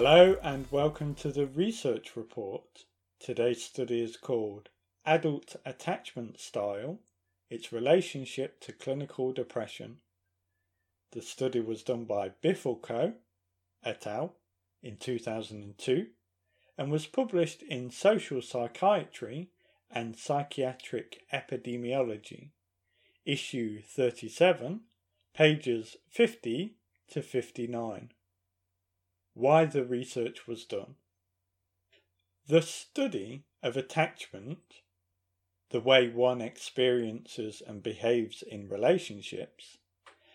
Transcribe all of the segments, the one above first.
Hello and welcome to the research report. Today's study is called Adult Attachment Style Its Relationship to Clinical Depression. The study was done by Bifulco et al. in 2002 and was published in Social Psychiatry and Psychiatric Epidemiology, issue 37, pages 50 to 59. Why the research was done. The study of attachment, the way one experiences and behaves in relationships,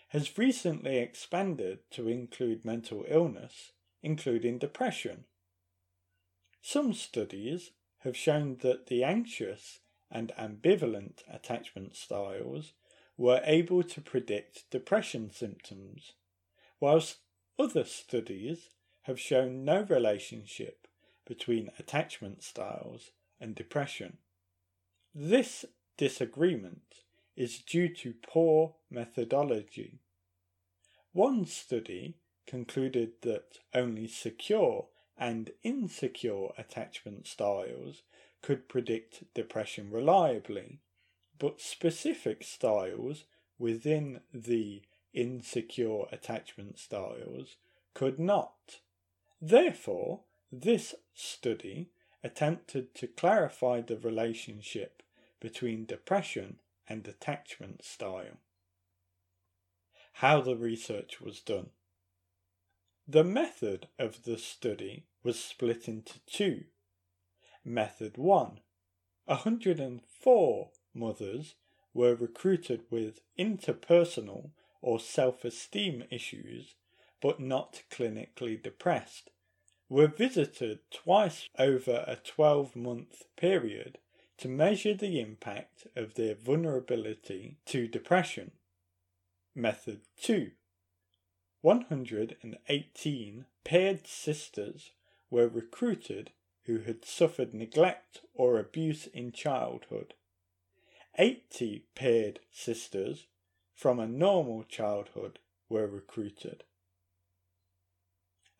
has recently expanded to include mental illness, including depression. Some studies have shown that the anxious and ambivalent attachment styles were able to predict depression symptoms, whilst other studies have shown no relationship between attachment styles and depression. This disagreement is due to poor methodology. One study concluded that only secure and insecure attachment styles could predict depression reliably, but specific styles within the insecure attachment styles could not. Therefore, this study attempted to clarify the relationship between depression and attachment style. How the research was done. The method of the study was split into two. Method 1 104 mothers were recruited with interpersonal or self esteem issues but not clinically depressed, were visited twice over a 12 month period to measure the impact of their vulnerability to depression. Method 2 118 paired sisters were recruited who had suffered neglect or abuse in childhood. 80 paired sisters from a normal childhood were recruited.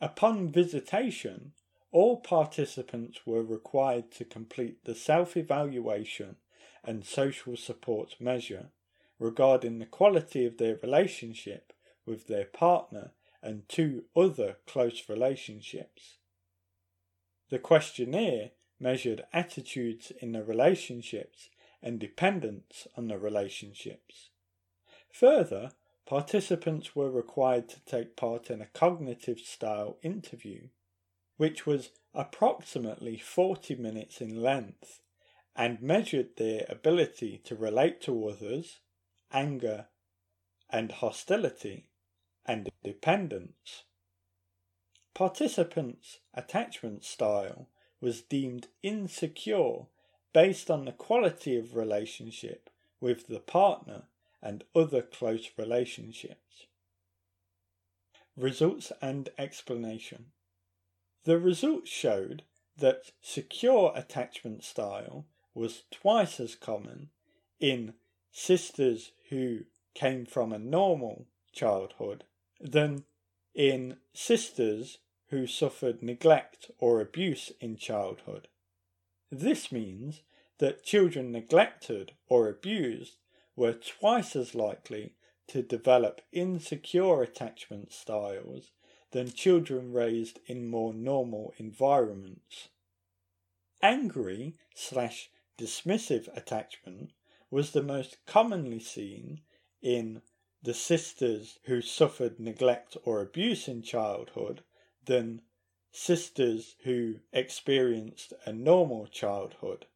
Upon visitation, all participants were required to complete the self evaluation and social support measure regarding the quality of their relationship with their partner and two other close relationships. The questionnaire measured attitudes in the relationships and dependence on the relationships. Further, participants were required to take part in a cognitive style interview, which was approximately 40 minutes in length and measured their ability to relate to others, anger, and hostility, and dependence. Participants' attachment style was deemed insecure based on the quality of relationship with the partner and other close relationships. Results and explanation. The results showed that secure attachment style was twice as common in sisters who came from a normal childhood than in sisters who suffered neglect or abuse in childhood. This means that children neglected or abused were twice as likely to develop insecure attachment styles than children raised in more normal environments. Angry slash dismissive attachment was the most commonly seen in the sisters who suffered neglect or abuse in childhood than sisters who experienced a normal childhood.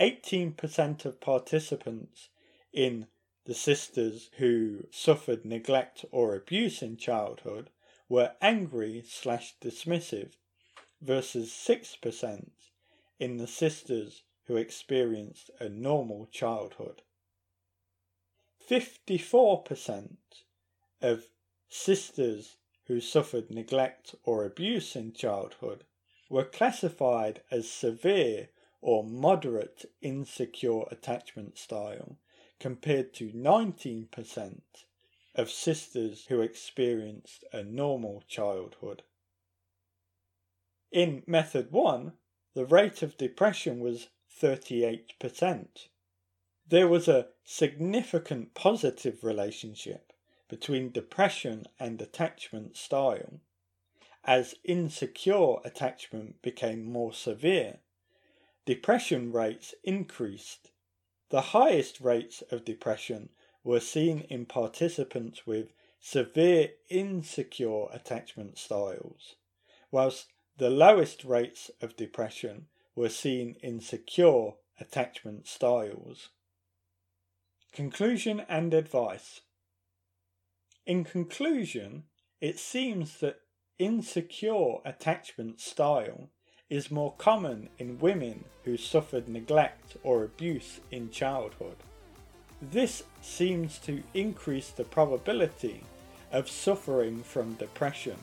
18% of participants in the sisters who suffered neglect or abuse in childhood were angry slash dismissive versus 6% in the sisters who experienced a normal childhood. 54% of sisters who suffered neglect or abuse in childhood were classified as severe or moderate insecure attachment style compared to 19% of sisters who experienced a normal childhood. In method 1, the rate of depression was 38%. There was a significant positive relationship between depression and attachment style. As insecure attachment became more severe, depression rates increased. The highest rates of depression were seen in participants with severe insecure attachment styles, whilst the lowest rates of depression were seen in secure attachment styles. Conclusion and advice. In conclusion, it seems that insecure attachment style is more common in women who suffered neglect or abuse in childhood. This seems to increase the probability of suffering from depression